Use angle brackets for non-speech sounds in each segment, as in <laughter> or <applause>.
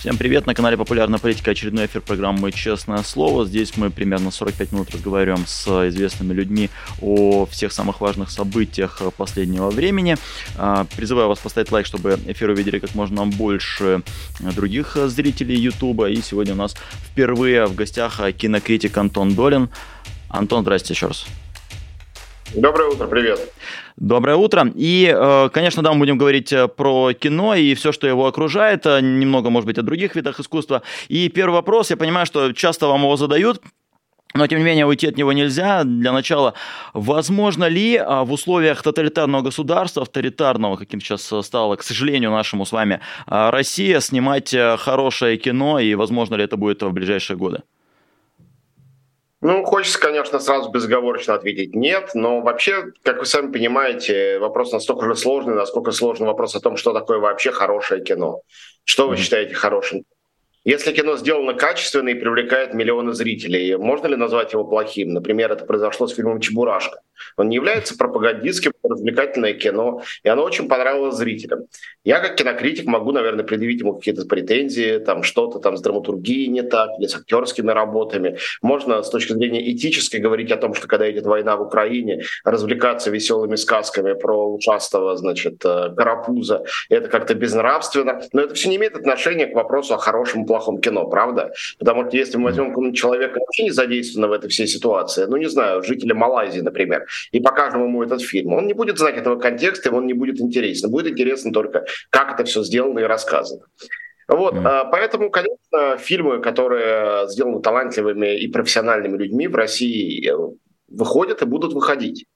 Всем привет, на канале Популярная политика, очередной эфир программы «Честное слово». Здесь мы примерно 45 минут разговариваем с известными людьми о всех самых важных событиях последнего времени. А, призываю вас поставить лайк, чтобы эфир увидели как можно больше других зрителей YouTube. И сегодня у нас впервые в гостях кинокритик Антон Долин. Антон, здрасте еще раз. Доброе утро, привет. Доброе утро. И, э, конечно, да, мы будем говорить э, про кино и все, что его окружает, э, немного, может быть, о других видах искусства. И первый вопрос, я понимаю, что часто вам его задают, но, тем не менее, уйти от него нельзя. Для начала, возможно ли в условиях тоталитарного государства, авторитарного, каким сейчас стало, к сожалению, нашему с вами, Россия снимать хорошее кино, и возможно ли это будет в ближайшие годы? Ну, хочется, конечно, сразу безоговорочно ответить нет, но вообще, как вы сами понимаете, вопрос настолько же сложный, насколько сложный вопрос о том, что такое вообще хорошее кино. Что вы считаете хорошим? Если кино сделано качественно и привлекает миллионы зрителей, можно ли назвать его плохим? Например, это произошло с фильмом «Чебурашка». Он не является пропагандистским, развлекательное кино, и оно очень понравилось зрителям. Я как кинокритик могу, наверное, предъявить ему какие-то претензии, там что-то там с драматургией не так, или с актерскими работами. Можно с точки зрения этической говорить о том, что когда идет война в Украине, развлекаться веселыми сказками про ушастого, значит, э, карапуза, это как-то безнравственно. Но это все не имеет отношения к вопросу о хорошем плохом кино, правда? Потому что если мы возьмем человека вообще не задействованного в этой всей ситуации, ну, не знаю, жителя Малайзии, например, и покажем ему этот фильм, он не будет знать этого контекста, он не будет интересен. Будет интересно только, как это все сделано и рассказано. Вот, mm. поэтому, конечно, фильмы, которые сделаны талантливыми и профессиональными людьми в России, э, выходят и будут выходить.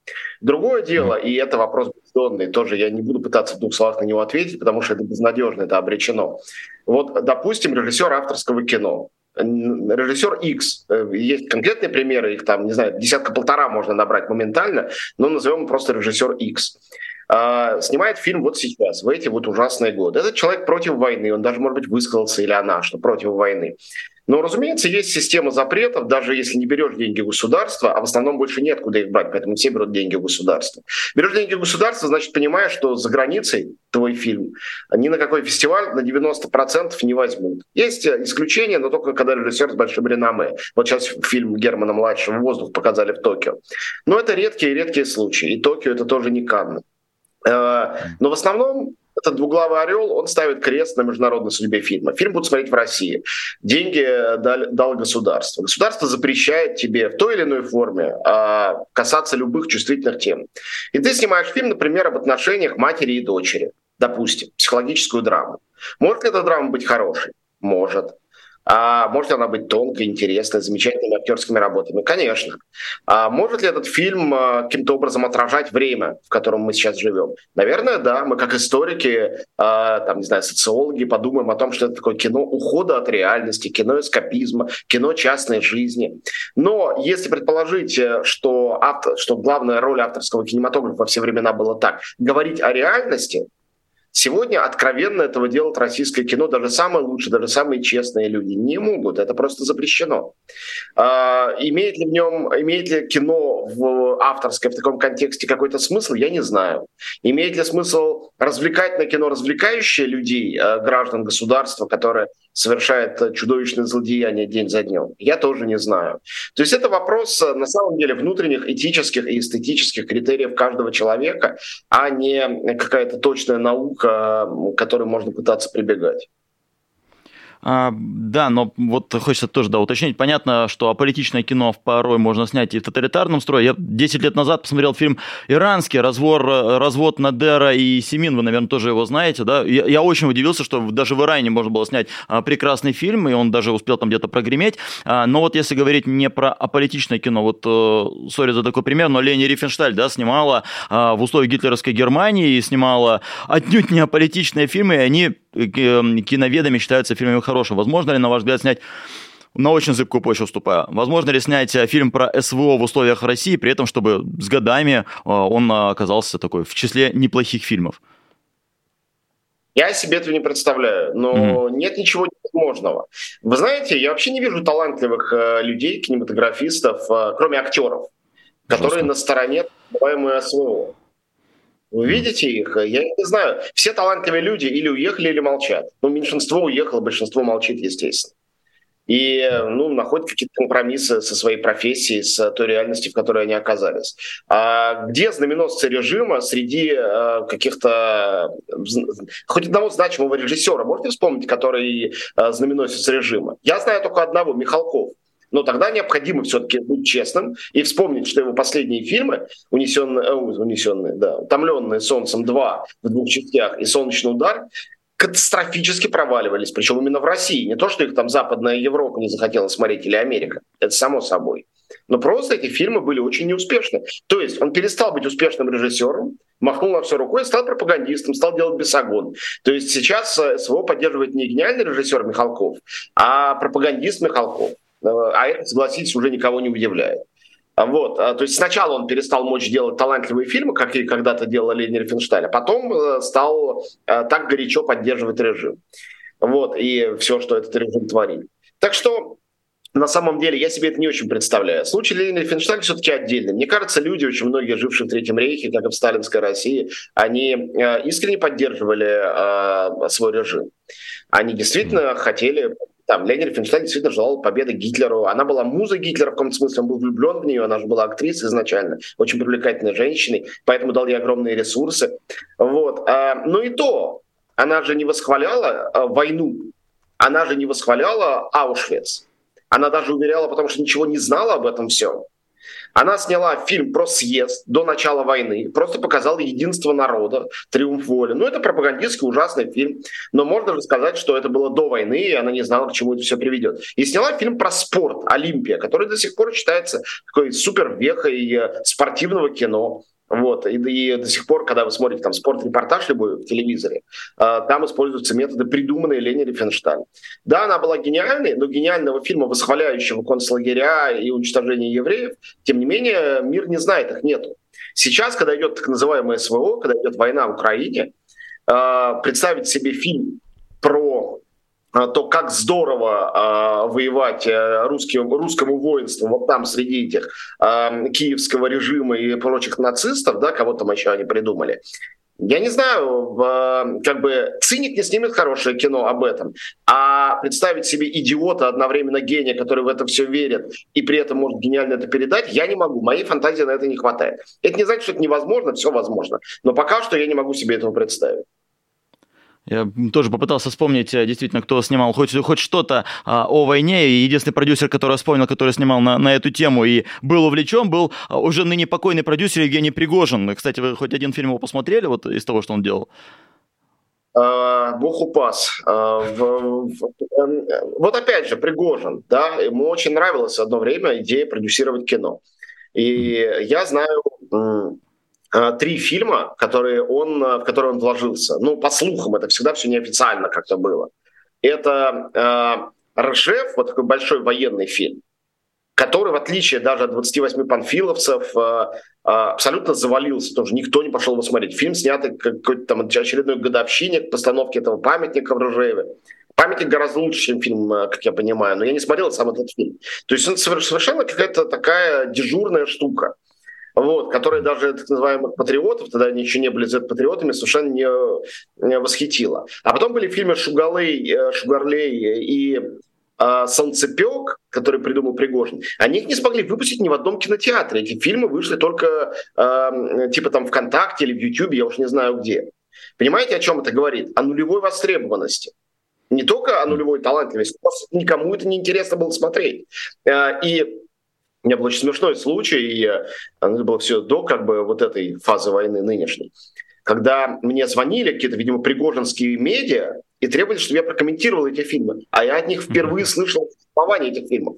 Другое дело, и это вопрос бездонный, тоже я не буду пытаться в двух словах на него ответить, потому что это безнадежно, это обречено. Вот, допустим, режиссер авторского кино режиссер X. Э, есть конкретные примеры, их там, не знаю, десятка-полтора можно набрать моментально, но назовем просто режиссер X. А, снимает фильм вот сейчас, в эти вот ужасные годы. Этот человек против войны, он даже, может быть, высказался или она, что против войны. Но, разумеется, есть система запретов, даже если не берешь деньги государства, а в основном больше нет куда их брать, поэтому все берут деньги государства. Берешь деньги государства, значит, понимаешь, что за границей твой фильм ни на какой фестиваль на 90% не возьмут. Есть исключения, но только когда режиссер с большим реноме. Вот сейчас фильм Германа-младшего «Воздух» показали в Токио. Но это редкие-редкие случаи, и Токио это тоже не Канны. Э, но в основном этот двуглавый орел, он ставит крест на международной судьбе фильма. Фильм будут смотреть в России. Деньги дал, дал государство. Государство запрещает тебе в той или иной форме а, касаться любых чувствительных тем. И ты снимаешь фильм, например, об отношениях матери и дочери. Допустим, психологическую драму. Может ли эта драма быть хорошей? Может. А может ли она быть тонкой, интересной, замечательными актерскими работами? Конечно. А может ли этот фильм а, каким-то образом отражать время, в котором мы сейчас живем? Наверное, да. Мы как историки, а, там, не знаю, социологи подумаем о том, что это такое кино ухода от реальности, кино эскапизма, кино частной жизни. Но если предположить, э, что, автор, что главная роль авторского кинематографа во все времена была так, говорить о реальности, Сегодня откровенно этого делать российское кино даже самые лучшие, даже самые честные люди не могут. Это просто запрещено. А, имеет ли в нем, имеет ли кино в авторское в таком контексте какой-то смысл, я не знаю. Имеет ли смысл развлекать на кино развлекающие людей, а, граждан государства, которые совершает чудовищное злодеяние день за днем? Я тоже не знаю. То есть это вопрос, э, на самом деле, внутренних этических и эстетических критериев каждого человека, а не какая-то точная наука, к которой можно пытаться прибегать. А, да, но вот хочется тоже да, уточнить. Понятно, что аполитичное кино порой можно снять и в тоталитарном строе. Я 10 лет назад посмотрел фильм «Иранский», развор, развод Надера и Семин, вы, наверное, тоже его знаете, да? Я, я очень удивился, что даже в Иране можно было снять а, прекрасный фильм, и он даже успел там где-то прогреметь. А, но вот если говорить не про аполитичное кино, вот, э, сори за такой пример, но Лени Рифеншталь, да, снимала а, в условиях гитлеровской Германии и снимала отнюдь не аполитичные фильмы, и они Эм, киноведами считаются фильмами хорошими. Возможно ли, на ваш взгляд, снять на очень зыбкую почву вступая. Возможно ли снять э, фильм про СВО в условиях России, при этом, чтобы с годами э, он оказался такой в числе неплохих фильмов? Я себе этого не представляю, но mm-hmm. нет ничего невозможного. Вы знаете, я вообще не вижу талантливых э, людей, кинематографистов, э, кроме актеров, которые Жестко. на стороне называемой СВО. Вы видите их? Я не знаю. Все талантливые люди или уехали, или молчат. Ну, меньшинство уехало, большинство молчит, естественно и ну, находят какие-то компромиссы со своей профессией, с той реальностью, в которой они оказались. А где знаменосцы режима среди э, каких-то хоть одного значимого режиссера, можете вспомнить, который э, знаменосец режима? Я знаю только одного, Михалков. Но тогда необходимо все-таки быть честным и вспомнить, что его последние фильмы, унесенные, э, унесенные да, утомленные солнцем 2 в двух частях и солнечный удар, катастрофически проваливались, причем именно в России. Не то, что их там Западная Европа не захотела смотреть или Америка, это само собой. Но просто эти фильмы были очень неуспешны. То есть он перестал быть успешным режиссером, махнул на все рукой, стал пропагандистом, стал делать бесогон. То есть сейчас э, СВО поддерживает не гениальный режиссер Михалков, а пропагандист Михалков. Э, а это, согласитесь, уже никого не удивляет. Вот, а, то есть сначала он перестал мочь делать талантливые фильмы, как и когда-то делал Лени Рифеншталь, а потом э, стал э, так горячо поддерживать режим. Вот, и все, что этот режим творит. Так что на самом деле я себе это не очень представляю. Случай Ленина Рифеншталь все-таки отдельный. Мне кажется, люди, очень многие жившие в Третьем Рейхе, как и в сталинской России, они э, искренне поддерживали свой режим. Они действительно хотели там Ленин Рифенштейн действительно желал победы Гитлеру. Она была музой Гитлера в каком-то смысле, он был влюблен в нее, она же была актрисой изначально, очень привлекательной женщиной, поэтому дал ей огромные ресурсы. Вот. А, но и то, она же не восхваляла а, войну, она же не восхваляла Аушвиц. Она даже уверяла, потому что ничего не знала об этом всем. Она сняла фильм про съезд до начала войны, просто показала единство народа, триумф воли. Ну, это пропагандистский ужасный фильм, но можно же сказать, что это было до войны, и она не знала, к чему это все приведет. И сняла фильм про спорт «Олимпия», который до сих пор считается такой супер вехой э, спортивного кино. Вот. И, и до сих пор, когда вы смотрите там спорт-репортаж любой в телевизоре, э, там используются методы, придуманные Лени Рифеншталь. Да, она была гениальной, но гениального фильма, восхваляющего концлагеря и уничтожение евреев, тем не менее, мир не знает, их нету. Сейчас, когда идет так называемое СВО, когда идет война в Украине, э, представить себе фильм про то, как здорово э, воевать э, русским, русскому воинству вот там среди этих э, киевского режима и прочих нацистов, да, кого там еще они придумали. Я не знаю, э, как бы циник не снимет хорошее кино об этом, а представить себе идиота, одновременно гения, который в это все верит и при этом может гениально это передать, я не могу. Моей фантазии на это не хватает. Это не значит, что это невозможно, все возможно. Но пока что я не могу себе этого представить. Я тоже попытался вспомнить, э, действительно, кто снимал хоть, хоть что-то а, о войне. И единственный продюсер, который вспомнил, который снимал на, на эту тему и был увлечен, был а, уже ныне покойный продюсер Евгений Пригожин. Кстати, вы хоть один фильм его посмотрели вот из того, что он делал? Uh, Бог упас. В, uh, вот опять же, Пригожин, да, ему очень нравилась одно время идея продюсировать кино. И я знаю три фильма, которые он, э, в которые он вложился. Ну, по слухам, это всегда все неофициально как-то было. Это э, Ржев, вот такой большой военный фильм, который, в отличие даже от 28 панфиловцев, э, э, абсолютно завалился. Тоже никто не пошел его смотреть. Фильм снятый какой-то там очередной годовщине постановки этого памятника в Ржеве. Памятник гораздо лучше, чем фильм, э, как я понимаю, но я не смотрел сам этот фильм. То есть он совершенно какая-то такая дежурная штука вот, которые даже так называемых патриотов, тогда они еще не были Z-патриотами, совершенно не, не восхитило. А потом были фильмы Шугалей, э, Шугарлей и э, Солнцепек, который придумал Пригожин, они их не смогли выпустить ни в одном кинотеатре. Эти фильмы вышли только э, типа там ВКонтакте или в Ютьюбе, я уж не знаю где. Понимаете, о чем это говорит? О нулевой востребованности. Не только о нулевой талантливости, никому это не интересно было смотреть. Э, и у меня был очень смешной случай, и это было все до как бы вот этой фазы войны нынешней, когда мне звонили какие-то, видимо, пригожинские медиа и требовали, чтобы я прокомментировал эти фильмы. А я от них впервые слышал существование этих фильмов.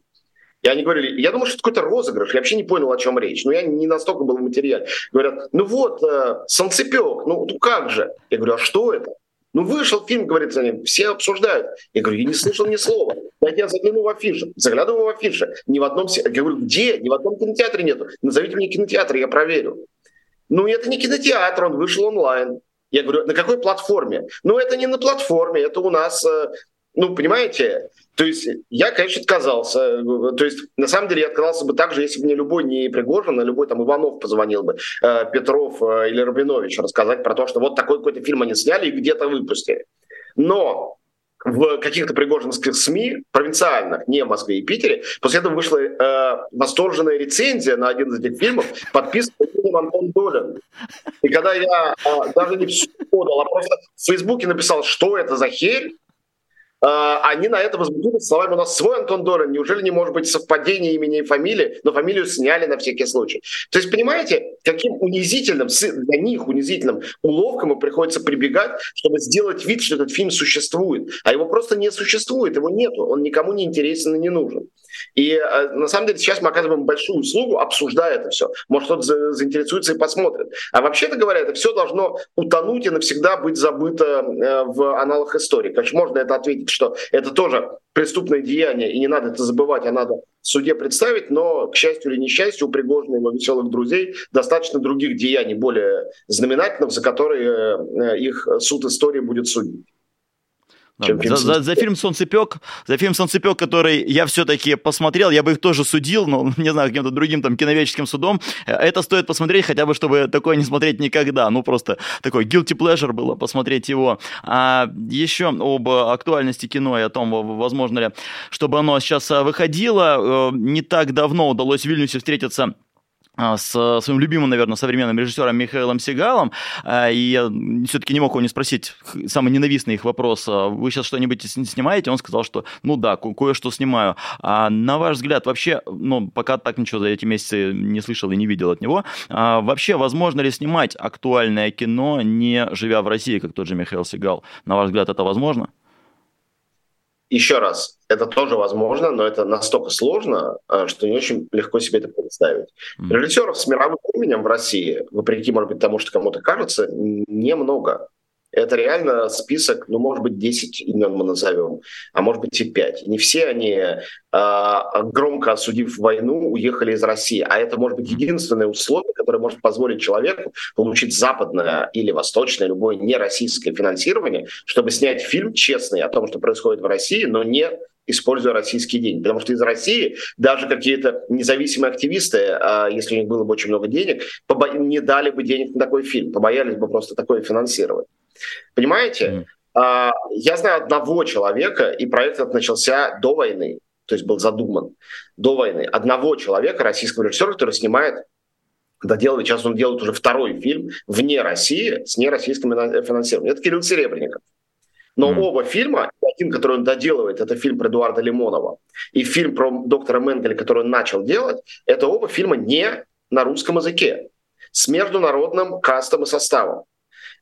И они говорили, я думаю, что это какой-то розыгрыш, я вообще не понял, о чем речь. Но я не настолько был в материале. Говорят, ну вот, э, солнцепек, ну, ну как же? Я говорю, а что это? Ну, вышел фильм, говорит все обсуждают. Я говорю, я не слышал ни слова. Я загляну в афишу. Заглядываю в афишу. Ни в одном... Я говорю, где? Ни в одном кинотеатре нету. Назовите мне кинотеатр, я проверю. Ну, это не кинотеатр, он вышел онлайн. Я говорю, на какой платформе? Ну, это не на платформе, это у нас, э, ну, понимаете, то есть я, конечно, отказался. То есть, на самом деле, я отказался бы так же, если бы мне любой не Пригожин, а любой там Иванов позвонил бы, э, Петров э, или Рабинович, рассказать про то, что вот такой какой-то фильм они сняли и где-то выпустили. Но в каких-то пригожинских СМИ, провинциальных, не в Москве и Питере, после этого вышла э, восторженная рецензия на один из этих фильмов, подписанный Антон Долин. И когда я э, даже не все подал, а просто в Фейсбуке написал, что это за херь, они на это возбудились словами «у нас свой Антон Дорин, неужели не может быть совпадение имени и фамилии, но фамилию сняли на всякий случай». То есть понимаете, каким унизительным, для них унизительным уловкам приходится прибегать, чтобы сделать вид, что этот фильм существует. А его просто не существует, его нету, он никому не интересен и не нужен. И э, на самом деле сейчас мы оказываем большую услугу, обсуждая это все. Может, кто-то заинтересуется и посмотрит. А вообще-то говоря, это все должно утонуть и навсегда быть забыто э, в аналах истории. Конечно, можно это ответить, что это тоже преступное деяние, и не надо это забывать, а надо в суде представить, но, к счастью или несчастью, у Пригожина и его веселых друзей достаточно других деяний, более знаменательных, за которые э, их суд истории будет судить. Чем за, за, за фильм «Солнцепек», за фильм «Солнцепек», который я все-таки посмотрел, я бы их тоже судил, но, <laughs> не знаю, каким-то другим там киноведческим судом. Это стоит посмотреть, хотя бы, чтобы такое не смотреть никогда. Ну, просто такой guilty pleasure было посмотреть его. А еще об актуальности кино и о том, возможно ли, чтобы оно сейчас выходило. Э, не так давно удалось в Вильнюсе встретиться с своим любимым, наверное, современным режиссером Михаилом Сигалом, а, и я все-таки не мог его не спросить самый ненавистный их вопрос, а, вы сейчас что-нибудь снимаете? Он сказал, что ну да, кое-что снимаю. А на ваш взгляд, вообще, ну, пока так ничего за эти месяцы не слышал и не видел от него, вообще, возможно ли снимать актуальное кино, не живя в России, как тот же Михаил Сигал? На ваш взгляд, это возможно? Еще раз, это тоже возможно, но это настолько сложно, э, что не очень легко себе это представить. Mm. Режиссеров с мировым именем в России, вопреки, может быть, тому, что кому-то кажется, немного. Это реально список, ну, может быть, 10 имен мы назовем, а может быть и 5. Не все они, э, громко осудив войну, уехали из России. А это может быть единственное условие, которое может позволить человеку получить западное или восточное, любое нероссийское финансирование, чтобы снять фильм честный о том, что происходит в России, но не используя российские деньги. Потому что из России даже какие-то независимые активисты, а, если у них было бы очень много денег, не дали бы денег на такой фильм, побоялись бы просто такое финансировать. Понимаете? Mm. Я знаю одного человека, и проект этот начался до войны, то есть был задуман до войны. Одного человека, российского режиссера, который снимает доделывает, сейчас он делает уже второй фильм вне России с нероссийским финансированием. Это Кирилл Серебренников. Но mm. оба фильма, один, который он доделывает, это фильм про Эдуарда Лимонова, и фильм про доктора Менгеля, который он начал делать, это оба фильма не на русском языке, с международным кастом и составом.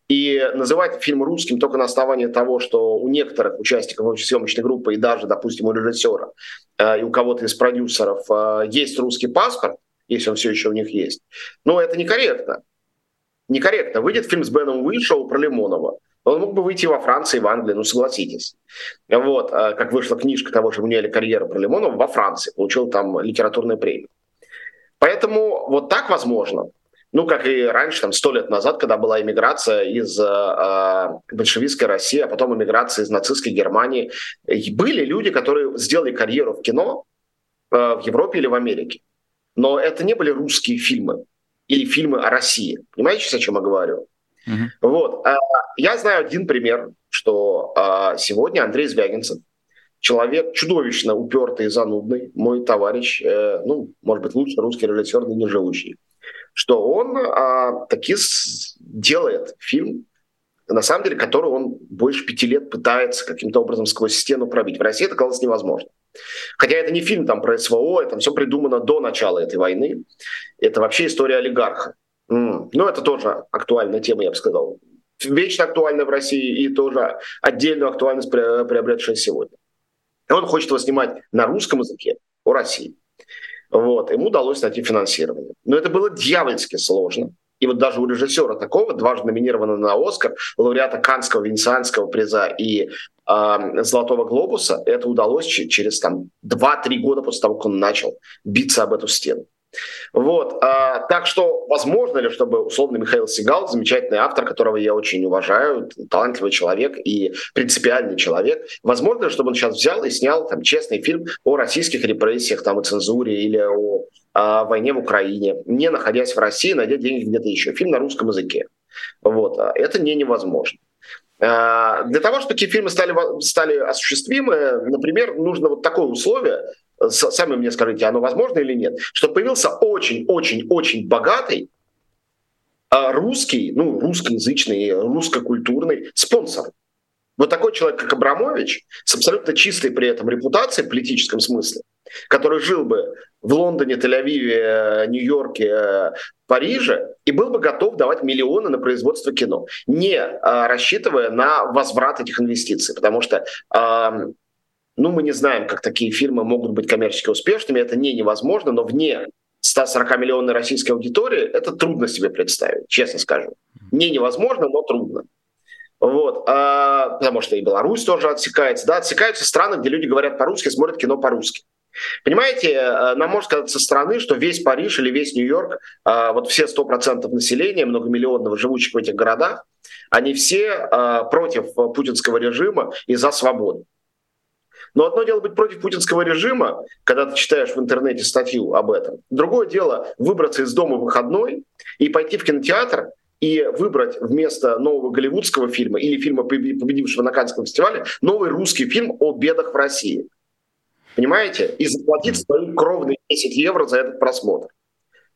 И называть фильм русским только на основании того, что у некоторых участников съемочной группы и даже, допустим, у режиссера э, и у кого-то из продюсеров э, есть русский паспорт, если он все еще у них есть, ну, это некорректно. Некорректно. Выйдет фильм с Беном Уишоу про Лимонова. Он мог бы выйти во Франции, в Англии, ну согласитесь. Вот, э, как вышла книжка того же «Меняли карьеру» про Лимонова во Франции, получил там литературную премию. Поэтому вот так возможно ну, как и раньше, там, сто лет назад, когда была иммиграция из э, большевистской России, а потом иммиграция из нацистской Германии. И были люди, которые сделали карьеру в кино э, в Европе или в Америке. Но это не были русские фильмы или фильмы о России. Понимаете, о чем я говорю? Uh-huh. Вот. Э, я знаю один пример, что э, сегодня Андрей Звягинцев, человек чудовищно упертый и занудный, мой товарищ, э, ну, может быть, лучший русский режиссер, ныне живущий что он а, таки делает фильм, на самом деле, который он больше пяти лет пытается каким-то образом сквозь стену пробить. В России это казалось невозможно. Хотя это не фильм там про СВО, это все придумано до начала этой войны. Это вообще история олигарха. Mm. Ну, это тоже актуальная тема, я бы сказал. Вечно актуальная в России и тоже отдельную актуальность приобретшая сегодня. Он хочет его снимать на русском языке у России. Вот, ему удалось найти финансирование. Но это было дьявольски сложно. И вот даже у режиссера такого, дважды номинированного на Оскар, лауреата Канского, Венецианского приза и э, Золотого глобуса, это удалось через там, 2-3 года после того, как он начал биться об эту стену. Вот, а, так что возможно ли, чтобы условно Михаил Сигал, замечательный автор, которого я очень уважаю, талантливый человек и принципиальный человек, возможно ли, чтобы он сейчас взял и снял там честный фильм о российских репрессиях, там, о цензуре или о, о войне в Украине, не находясь в России, найдя деньги где-то еще. Фильм на русском языке. Вот, а это не невозможно. А, для того, чтобы такие фильмы стали, стали осуществимы, например, нужно вот такое условие, сами мне скажите, оно возможно или нет, чтобы появился очень-очень-очень богатый а, русский, ну, русскоязычный, русско-культурный спонсор. Вот такой человек, как Абрамович, с абсолютно чистой при этом репутацией в политическом смысле, который жил бы в Лондоне, Тель-Авиве, Нью-Йорке, Париже и был бы готов давать миллионы на производство кино, не а, рассчитывая на возврат этих инвестиций, потому что ну, мы не знаем, как такие фильмы могут быть коммерчески успешными, это не невозможно, но вне 140 миллионной российской аудитории это трудно себе представить, честно скажу. Не невозможно, но трудно. Вот, а, потому что и Беларусь тоже отсекается. Да, отсекаются страны, где люди говорят по-русски, смотрят кино по-русски. Понимаете, э, нам может сказать со стороны, что весь Париж или весь Нью-Йорк, э, вот все 100% населения, многомиллионного, живущих в этих городах, они все э, против путинского режима и за свободу. Но одно дело быть против путинского режима, когда ты читаешь в интернете статью об этом. Другое дело выбраться из дома выходной и пойти в кинотеатр и выбрать вместо нового голливудского фильма или фильма, победившего на Каннском фестивале, новый русский фильм о бедах в России. Понимаете? И заплатить свои кровные 10 евро за этот просмотр.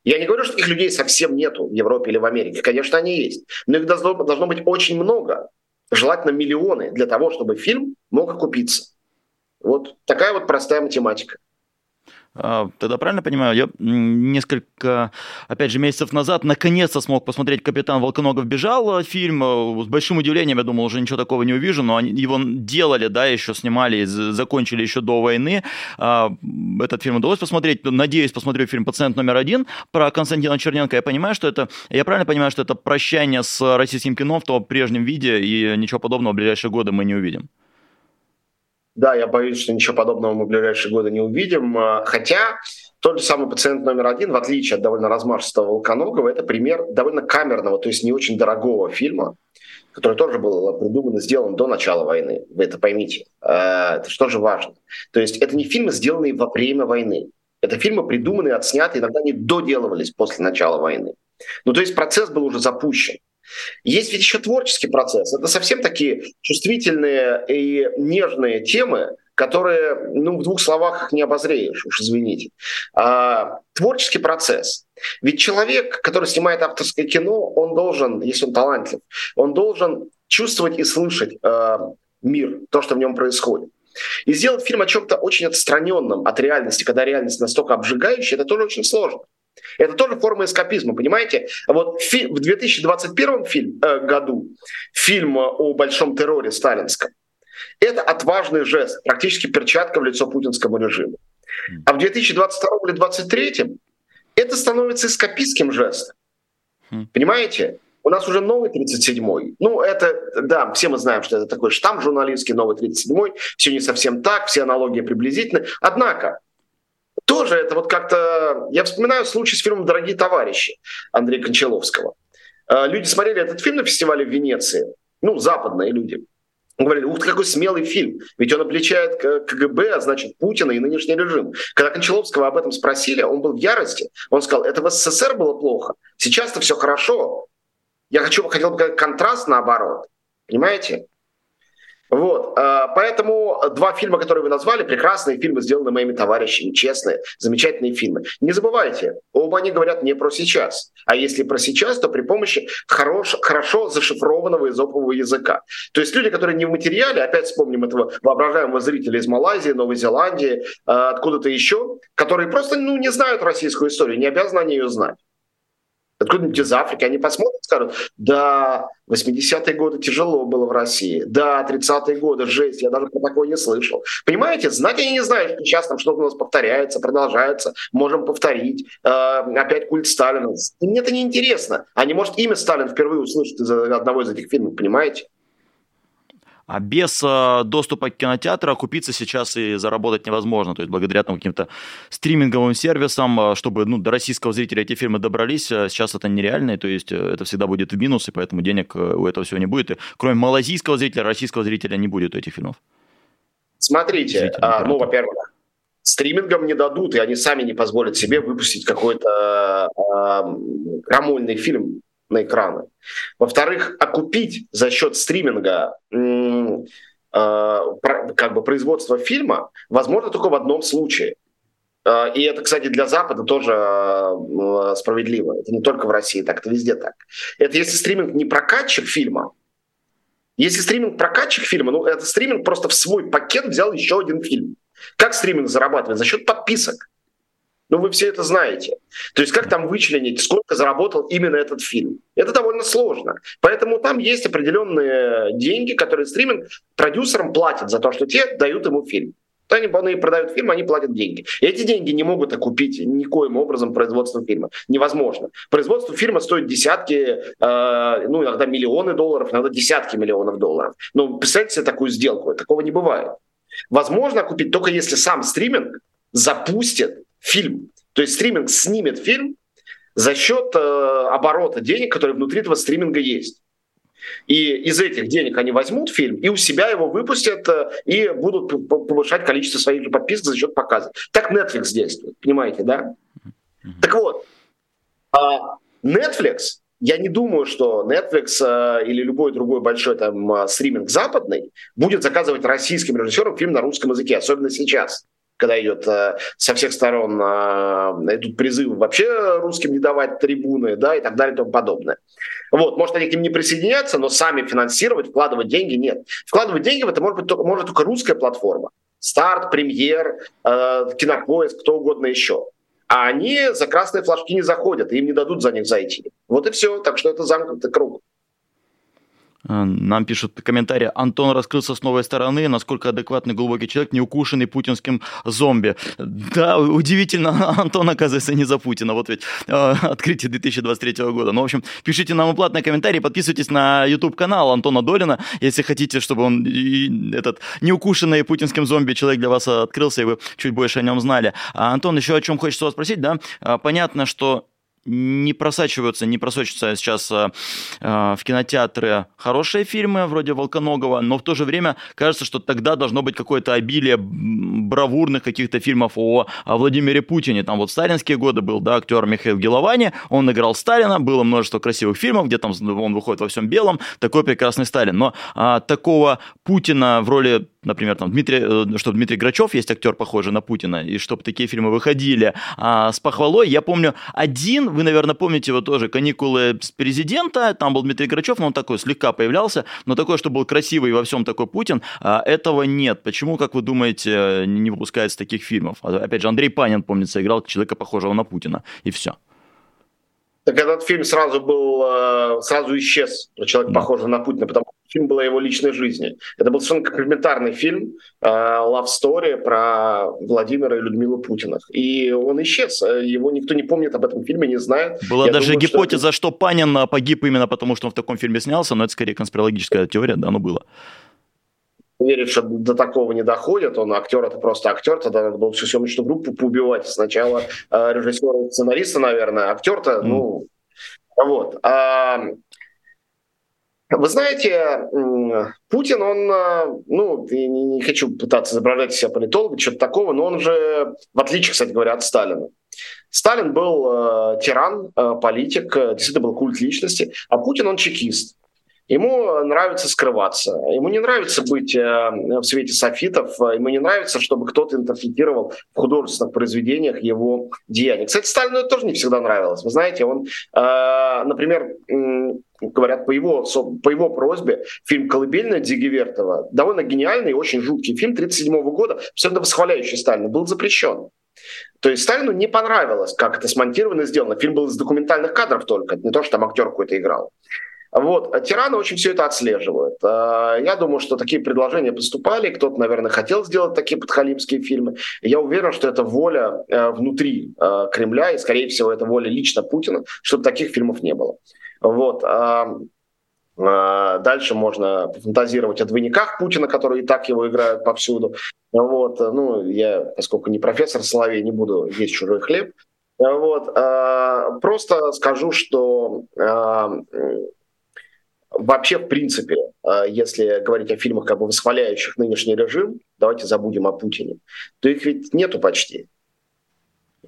Я не говорю, что таких людей совсем нету в Европе или в Америке. Конечно, они есть. Но их должно, должно быть очень много. Желательно миллионы для того, чтобы фильм мог окупиться. Вот такая вот простая математика. А, тогда правильно понимаю, я несколько, опять же, месяцев назад наконец-то смог посмотреть «Капитан Волконогов бежал» фильм. С большим удивлением, я думал, уже ничего такого не увижу, но они его делали, да, еще снимали, закончили еще до войны. А, этот фильм удалось посмотреть. Надеюсь, посмотрю фильм «Пациент номер один» про Константина Черненко. Я понимаю, что это, я правильно понимаю, что это прощание с российским кино в том прежнем виде, и ничего подобного в ближайшие годы мы не увидим. Да, я боюсь, что ничего подобного мы в ближайшие годы не увидим. А, хотя тот же самый пациент номер один, в отличие от довольно размашистого Волконогова, это пример довольно камерного, то есть не очень дорогого фильма, который тоже был придуман и сделан до начала войны. Вы это поймите. А, это же важно. То есть это не фильмы, сделанные во время войны. Это фильмы, придуманные, отсняты, иногда не доделывались после начала войны. Ну, то есть процесс был уже запущен. Есть ведь еще творческий процесс. Это совсем такие чувствительные и нежные темы, которые, ну, в двух словах не обозреешь, уж извините. А, творческий процесс. Ведь человек, который снимает авторское кино, он должен, если он талантлив, он должен чувствовать и слышать э, мир, то, что в нем происходит. И сделать фильм о чем-то очень отстраненном от реальности, когда реальность настолько обжигающая, это тоже очень сложно. Это тоже форма эскапизма, понимаете? Вот в 2021 фильм, э, году фильм о большом терроре сталинском – это отважный жест, практически перчатка в лицо путинскому режиму. А в 2022 или 2023 это становится эскапистским жестом. Хм. Понимаете? У нас уже новый 37-й. Ну, это, да, все мы знаем, что это такой штамп журналистский, новый 37-й. Все не совсем так, все аналогии приблизительны. Однако, тоже это вот как-то... Я вспоминаю случай с фильмом «Дорогие товарищи» Андрея Кончаловского. А, люди смотрели этот фильм на фестивале в Венеции, ну, западные люди. Говорили, ух ты, какой смелый фильм. Ведь он обличает КГБ, а значит, Путина и нынешний режим. Когда Кончаловского об этом спросили, он был в ярости. Он сказал, это в СССР было плохо, сейчас-то все хорошо. Я хочу, хотел бы контраст наоборот. Понимаете? Вот, а, поэтому два фильма, которые вы назвали, прекрасные фильмы, сделаны моими товарищами, честные, замечательные фильмы. Не забывайте, оба они говорят не про сейчас, а если про сейчас, то при помощи хорош, хорошо зашифрованного изопового языка. То есть люди, которые не в материале, опять вспомним этого воображаемого зрителя из Малайзии, Новой Зеландии, а, откуда-то еще, которые просто ну, не знают российскую историю, не обязаны они ее знать откуда-нибудь из Африки, они посмотрят, скажут, да, 80-е годы тяжело было в России, да, 30-е годы, жесть, я даже про такое не слышал. Понимаете, знать они не знают, что сейчас там что-то у нас повторяется, продолжается, можем повторить, э, опять культ Сталина. Мне это не интересно. Они, может, имя Сталин впервые услышат из одного из этих фильмов, понимаете? А без э, доступа к кинотеатру купиться сейчас и заработать невозможно. То есть благодаря там каким-то стриминговым сервисам, э, чтобы ну, до российского зрителя эти фильмы добрались, э, сейчас это нереально, и, то есть это всегда будет в минус, и поэтому денег у этого всего не будет. И, кроме малазийского зрителя, российского зрителя не будет у этих фильмов. Смотрите, а, ну, во-первых, стримингам не дадут, и они сами не позволят себе выпустить какой-то э, крамольный фильм на экраны. Во-вторых, окупить за счет стриминга э, как бы производство фильма возможно только в одном случае. Э, и это, кстати, для Запада тоже э, справедливо. Это не только в России так, это везде так. Это если стриминг не прокатчик фильма, если стриминг прокатчик фильма, ну это стриминг просто в свой пакет взял еще один фильм. Как стриминг зарабатывает? За счет подписок. Ну, вы все это знаете. То есть как там вычленить, сколько заработал именно этот фильм? Это довольно сложно. Поэтому там есть определенные деньги, которые стриминг продюсерам платят за то, что те дают ему фильм. То они, они продают фильм, они платят деньги. И эти деньги не могут окупить никоим образом производство фильма. Невозможно. Производство фильма стоит десятки, э, ну, иногда миллионы долларов, иногда десятки миллионов долларов. Ну, представьте себе такую сделку. Такого не бывает. Возможно купить только если сам стриминг запустит фильм. То есть стриминг снимет фильм за счет э, оборота денег, которые внутри этого стриминга есть. И из этих денег они возьмут фильм и у себя его выпустят э, и будут повышать количество своих же подписок за счет показа. Так Netflix действует, понимаете, да? Так вот, а Netflix, я не думаю, что Netflix э, или любой другой большой там э, стриминг западный будет заказывать российским режиссерам фильм на русском языке, особенно сейчас когда идет э, со всех сторон э, идут призывы вообще русским не давать трибуны, да, и так далее и тому подобное. Вот, может, они к ним не присоединятся, но сами финансировать, вкладывать деньги нет. Вкладывать деньги в это может быть только, может только русская платформа. Старт, премьер, э, кинопоиск, кто угодно еще. А они за красные флажки не заходят, им не дадут за них зайти. Вот и все. Так что это замкнутый круг. Э, нам пишут комментарии. Антон раскрылся с новой стороны. Насколько адекватный глубокий человек, не укушенный путинским зомби. Да, удивительно, <laughs> Антон, оказывается, не за Путина. Вот ведь э, открытие 2023 года. Ну, в общем, пишите нам платные комментарии, подписывайтесь на YouTube-канал Антона Долина, если хотите, чтобы он и, этот неукушенный путинским зомби человек для вас открылся, и вы чуть больше о нем знали. А, Антон, еще о чем хочется вас спросить, да? А, понятно, что не просачиваются, не просочатся сейчас э, э, в кинотеатры хорошие фильмы вроде Волконогова, но в то же время кажется, что тогда должно быть какое-то обилие бравурных каких-то фильмов о, о Владимире Путине. Там вот сталинские годы был, да, актер Михаил Геловани, он играл Сталина, было множество красивых фильмов, где там он выходит во всем белом, такой прекрасный Сталин. Но а, такого Путина в роли например, там, Дмитрий, э, что Дмитрий Грачев есть актер, похожий на Путина, и чтобы такие фильмы выходили а, с похвалой. Я помню один, вы, наверное, помните его тоже, «Каникулы с президента», там был Дмитрий Грачев, но он такой слегка появлялся, но такой, что был красивый во всем такой Путин, а, этого нет. Почему, как вы думаете, не выпускается таких фильмов? А, опять же, Андрей Панин, помнится, играл человека, похожего на Путина, и все. Так этот фильм сразу был, э, сразу исчез, человек, да. похожий на Путина, потому что фильм был о его личной жизни. Это был совершенно комплементарный фильм, э, love story про Владимира и Людмилу Путиных. И он исчез. Его никто не помнит об этом фильме, не знает. Была Я даже думаю, гипотеза, что, что Панин погиб именно потому, что он в таком фильме снялся, но это скорее конспирологическая теория, да, оно было верит, что до такого не доходит. Он актер, это просто актер. Тогда надо было всю съемочную группу поубивать. Сначала э, режиссера и сценариста, наверное. Актер-то, mm. ну, вот. А, вы знаете, Путин, он, э, ну, я не, хочу пытаться изображать себя политолога, что-то такого, но он же, в отличие, кстати говоря, от Сталина. Сталин был э, тиран, э, политик, э, действительно был культ личности, а Путин, он чекист. Ему нравится скрываться. Ему не нравится быть э, в свете софитов. Ему не нравится, чтобы кто-то интерпретировал в художественных произведениях его деяния. Кстати, Сталину это тоже не всегда нравилось. Вы знаете, он, э, например, говорят, по его, по его просьбе, фильм «Колыбельная» Диги Вертова, довольно гениальный очень жуткий фильм 1937 года, абсолютно восхваляющий Сталина, был запрещен. То есть Сталину не понравилось, как это смонтировано и сделано. Фильм был из документальных кадров только, не то, что там актер какой-то играл. Вот. А тираны очень все это отслеживают. А, я думаю, что такие предложения поступали. Кто-то, наверное, хотел сделать такие подхалимские фильмы. Я уверен, что это воля э, внутри э, Кремля, и, скорее всего, это воля лично Путина, чтобы таких фильмов не было. Вот. А, А, дальше можно фантазировать о двойниках Путина, которые и так его играют повсюду. Вот, ну, я, поскольку не профессор Соловей, не буду есть чужой хлеб. Вот, а, просто скажу, что вообще, в принципе, если говорить о фильмах, как бы восхваляющих нынешний режим, давайте забудем о Путине, то их ведь нету почти.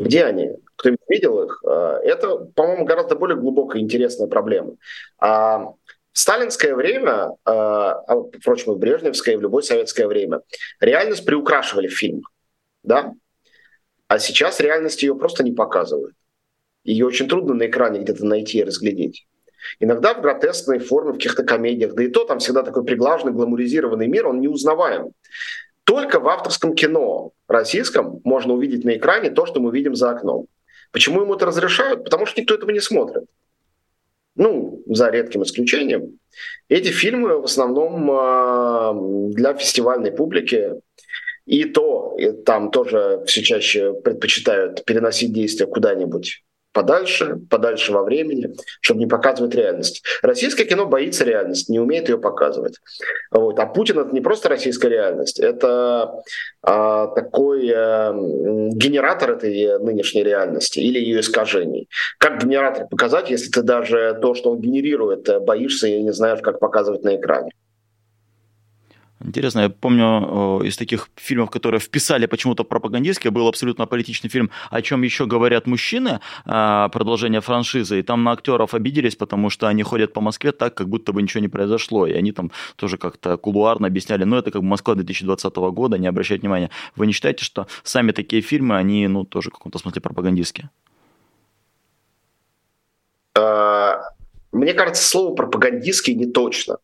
Где они? Кто-нибудь видел их? Это, по-моему, гораздо более глубокая и интересная проблема. В сталинское время, а, а, впрочем, и в брежневское, и в любое советское время, реальность приукрашивали в фильмах. Да? А сейчас реальность ее просто не показывают. Ее очень трудно на экране где-то найти и разглядеть. Иногда в гротескной форме, в каких-то комедиях, да и то там всегда такой приглаженный, гламуризированный мир, он неузнаваем. Только в авторском кино российском можно увидеть на экране то, что мы видим за окном. Почему ему это разрешают? Потому что никто этого не смотрит ну, за редким исключением. Эти фильмы в основном а, для фестивальной публики. И то, и там тоже все чаще предпочитают переносить действия куда-нибудь подальше, подальше во времени, чтобы не показывать реальность. Российское кино боится реальности, не умеет ее показывать. Вот. А Путин это не просто российская реальность, это а, такой а, генератор этой нынешней реальности или ее искажений. Как генератор показать, если ты даже то, что он генерирует, боишься и не знаешь, как показывать на экране? Интересно, я помню из таких фильмов, которые вписали почему-то пропагандистские, был абсолютно политичный фильм «О чем еще говорят мужчины», а, продолжение франшизы, и там на актеров обиделись, потому что они ходят по Москве так, как будто бы ничего не произошло, и они там тоже как-то кулуарно объясняли, ну это как бы Москва 2020 года, не обращать внимания. Вы не считаете, что сами такие фильмы, они, ну, тоже в каком-то смысле пропагандистские? А, мне кажется, слово пропагандистский не точно.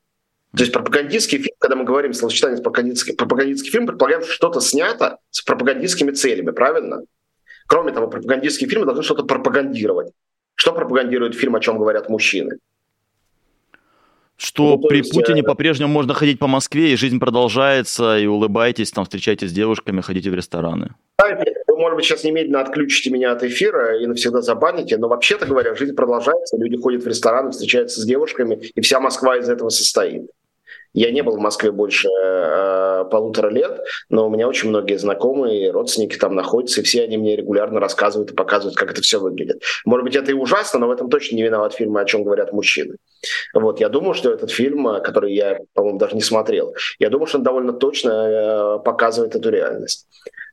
То есть пропагандистский фильм, когда мы говорим словосочетание пропагандистский, пропагандистский фильм, предполагаем, что что-то снято с пропагандистскими целями, правильно? Кроме того, пропагандистские фильмы должны что-то пропагандировать. Что пропагандирует фильм, о чем говорят мужчины? Что ну, при есть, Путине э... по-прежнему можно ходить по Москве, и жизнь продолжается, и улыбайтесь, там встречайтесь с девушками, ходите в рестораны. Вы, может быть, сейчас немедленно отключите меня от эфира и навсегда забаните, но вообще-то говоря, жизнь продолжается, люди ходят в рестораны, встречаются с девушками, и вся Москва из этого состоит. Я не был в Москве больше э, полутора лет, но у меня очень многие знакомые, родственники там находятся, и все они мне регулярно рассказывают и показывают, как это все выглядит. Может быть, это и ужасно, но в этом точно не виноват фильм «О чем говорят мужчины». Вот, я думаю, что этот фильм, э, который я, по-моему, даже не смотрел, я думаю, что он довольно точно э, показывает эту реальность.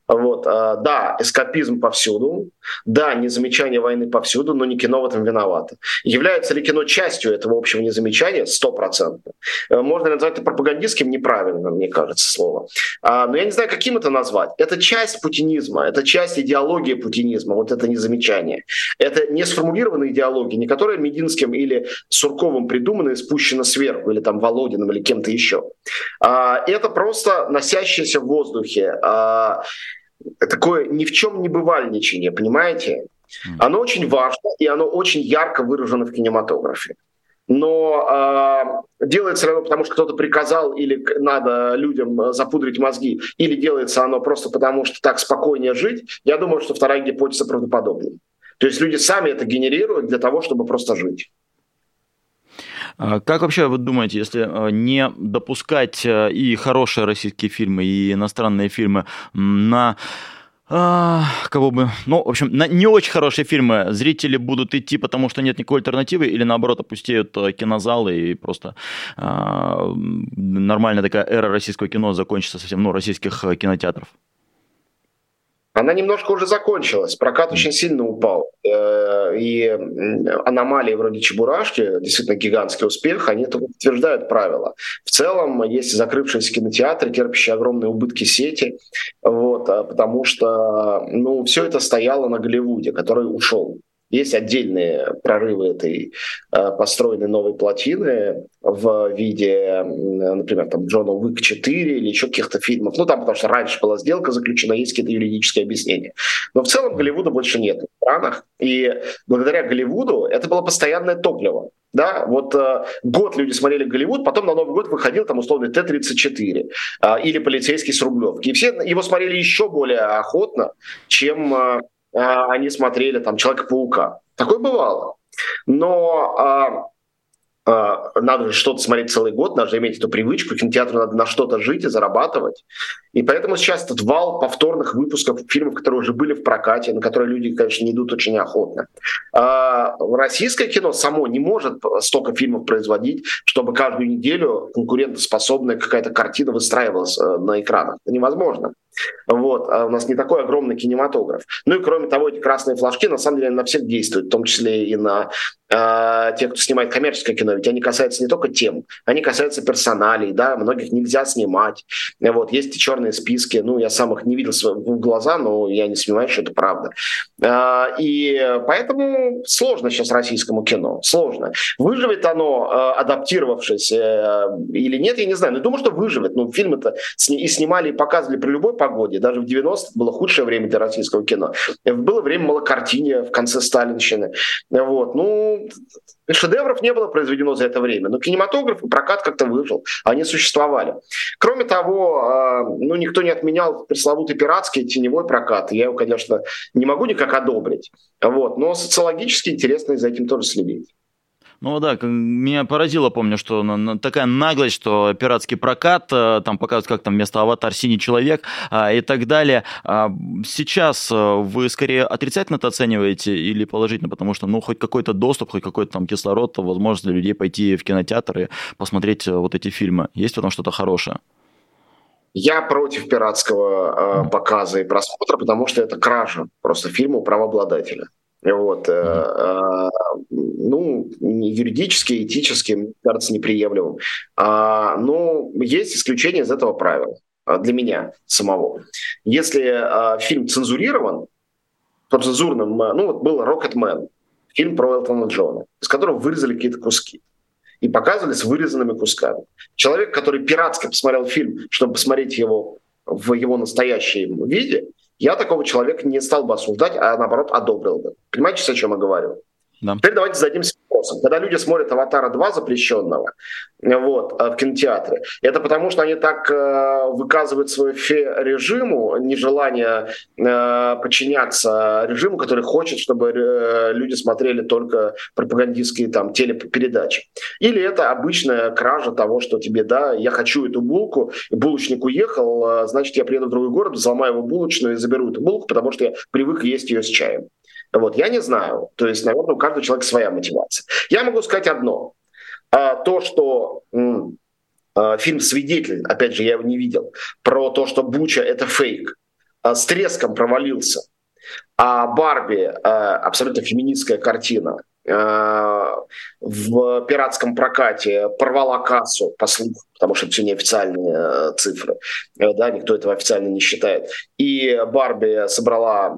Вот, а, да, эскапизм повсюду, да, незамечание войны повсюду, но не кино в этом виновато. Является ли кино частью этого общего незамечания? Сто процентов. Э, можно назвать это пропагандистским? Неправильно, мне кажется, слово. А, но я не знаю, каким это назвать. Это часть путинизма, это часть идеологии путинизма, вот это незамечание. Это не сформулированная идеология, не которая Мединским или Сурковым придумана и спущена сверху, или там Володиным, или кем-то еще. А, это просто носящееся в воздухе такое ни в чем не бывальничание, понимаете? Оно очень важно, и оно очень ярко выражено в кинематографе. Но э, делается оно потому, что кто-то приказал, или надо людям запудрить мозги, или делается оно просто потому, что так спокойнее жить, я думаю, что вторая гипотеза правдоподобнее. То есть люди сами это генерируют для того, чтобы просто жить. А как вообще вы думаете, если а, не допускать а, и хорошие российские фильмы, и иностранные фильмы на а, кого бы, ну, в общем, на не очень хорошие фильмы зрители будут идти, потому что нет никакой альтернативы, или наоборот опустеют кинозалы и просто а, нормальная такая эра российского кино закончится совсем, ну, российских кинотеатров? Она немножко уже закончилась. Прокат очень сильно упал. Э, и аномалии вроде Чебурашки, действительно гигантский успех, они только подтверждают правила. В целом есть закрывшиеся кинотеатры, терпящие огромные убытки сети, вот, а потому что ну, все это стояло на Голливуде, который ушел. Есть отдельные прорывы этой э, построенной новой плотины в виде, например, там Джона Уик 4 или еще каких-то фильмов. Ну, там потому что раньше была сделка заключена, есть какие-то юридические объяснения. Но в целом Голливуда больше нет в странах. И благодаря Голливуду это было постоянное топливо. Да, вот э, год люди смотрели Голливуд, потом на Новый год выходил там условный Т-34 э, или полицейский с Рублевки. И все его смотрели еще более охотно, чем э, они смотрели там Человека-паука. Такое бывало. Но а, надо же что-то смотреть целый год, надо же иметь эту привычку, кинотеатру надо на что-то жить и зарабатывать. И поэтому сейчас этот вал повторных выпусков фильмов, которые уже были в прокате, на которые люди, конечно, не идут очень охотно. А российское кино само не может столько фильмов производить, чтобы каждую неделю конкурентоспособная какая-то картина выстраивалась э, на экранах. Это невозможно. Вот. А у нас не такой огромный кинематограф. Ну и кроме того, эти красные флажки на самом деле на всех действуют, в том числе и на э, тех, кто снимает коммерческое кино. Ведь они касаются не только тем, они касаются персоналей, да, многих нельзя снимать. Вот. Есть и черные списки, ну я сам их не видел в глаза, но я не сомневаюсь, что это правда. Э, и поэтому сложно сейчас российскому кино, сложно. Выживет оно, э, адаптировавшись э, или нет, я не знаю. Но думаю, что выживет. Ну, фильмы-то и снимали, и показывали при любой погоде. Даже в 90-х было худшее время для российского кино. Было время малокартиния в конце сталинщины. Вот. Ну, шедевров не было произведено за это время, но кинематограф и прокат как-то выжил, они существовали. Кроме того, а, ну, никто не отменял пресловутый пиратский теневой прокат. Я его, конечно, не могу никак одобрить, вот, но социологически интересно за этим тоже следить. Ну да, меня поразило, помню, что такая наглость, что пиратский прокат, э, там показывают, как там вместо аватар синий человек а, и так далее. А, сейчас э, вы скорее отрицательно это оцениваете или положительно, потому что, ну, хоть какой-то доступ, хоть какой-то там кислород, возможность для людей пойти в кинотеатр и посмотреть э, вот эти фильмы. Есть в этом что-то хорошее? Я против пиратского э, показа и просмотра, потому что это кража просто фильма у правообладателя. Вот, э, ну, юридически, этически, мне кажется, неприемлемым. А, но есть исключение из этого правила а, для меня самого. Если а, фильм цензурирован, по цензурным, ну вот был «Рокетмен», фильм про Элтона Джона, из которого вырезали какие-то куски и показывали с вырезанными кусками. Человек, который пиратски посмотрел фильм, чтобы посмотреть его в его настоящем виде, я такого человека не стал бы осуждать, а наоборот одобрил бы. Понимаете, о чем я говорю? Да. Теперь давайте зададимся вопросом. Когда люди смотрят «Аватара 2» запрещенного вот, э, в кинотеатре, это потому, что они так э, выказывают свое режиму, нежелание э, подчиняться режиму, который хочет, чтобы э, люди смотрели только пропагандистские там телепередачи. Или это обычная кража того, что тебе, да, я хочу эту булку, булочник уехал, э, значит, я приеду в другой город, взломаю его булочную и заберу эту булку, потому что я привык есть ее с чаем. Вот, я не знаю. То есть, наверное, у каждого человека своя мотивация. Я могу сказать одно. А, то, что а, фильм «Свидетель», опять же, я его не видел, про то, что Буча — это фейк, а, с треском провалился, а Барби — абсолютно феминистская картина, в пиратском прокате порвала кассу, по слуху, потому что это все неофициальные э, цифры, э, да, никто этого официально не считает. И Барби собрала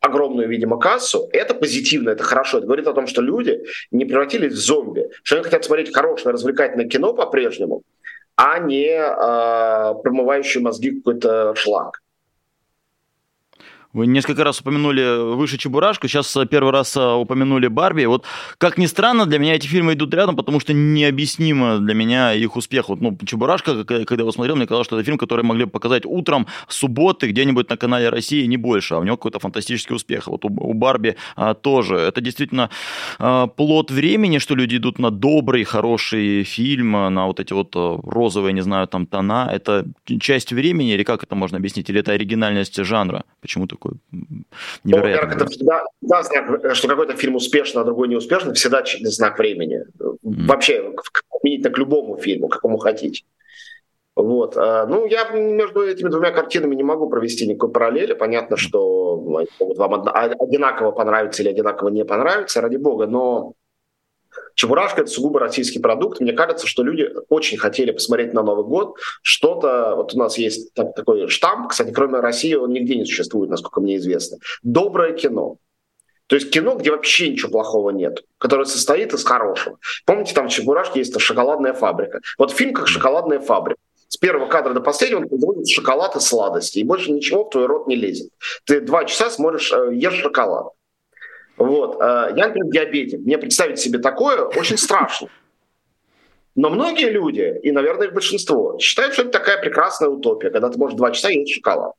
огромную, видимо, кассу. Это позитивно, это хорошо. Это говорит о том, что люди не превратились в зомби, что они хотят смотреть хорошее, развлекательное кино по-прежнему, а не промывающий мозги какой-то шлак. Вы несколько раз упомянули выше Чебурашку, сейчас э, первый раз э, упомянули Барби. Вот, как ни странно, для меня эти фильмы идут рядом, потому что необъяснимо для меня их успех. Вот, ну, Чебурашка, когда я его смотрел, мне казалось, что это фильм, который могли бы показать утром, субботы, где-нибудь на канале России, не больше, а у него какой-то фантастический успех. Вот у, у Барби а, тоже. Это действительно а, плод времени, что люди идут на добрый, хороший фильм, на вот эти вот розовые, не знаю, там тона. Это часть времени, или как это можно объяснить? Или это оригинальность жанра? Почему-то такой невероятный. Ну, это всегда, всегда знак, что какой-то фильм успешный, а другой не успешный, всегда знак времени. Mm. Вообще, применительно к любому фильму, какому хотите. Вот. А, ну, я между этими двумя картинами не могу провести никакой параллели. Понятно, что могут вам одинаково понравиться или одинаково не понравиться, ради бога, но Чебурашка – это сугубо российский продукт. Мне кажется, что люди очень хотели посмотреть на Новый год что-то. Вот у нас есть так, такой штамп, кстати, кроме России он нигде не существует, насколько мне известно. Доброе кино. То есть кино, где вообще ничего плохого нет, которое состоит из хорошего. Помните, там в Чебурашке есть шоколадная фабрика. Вот фильм как шоколадная фабрика. С первого кадра до последнего он производит шоколад и сладости, и больше ничего в твой рот не лезет. Ты два часа смотришь, э, ешь шоколад. Вот. Э, я, например, диабетик. Мне представить себе такое очень страшно. Но многие люди, и, наверное, их большинство, считают, что это такая прекрасная утопия, когда ты можешь два часа есть шоколад.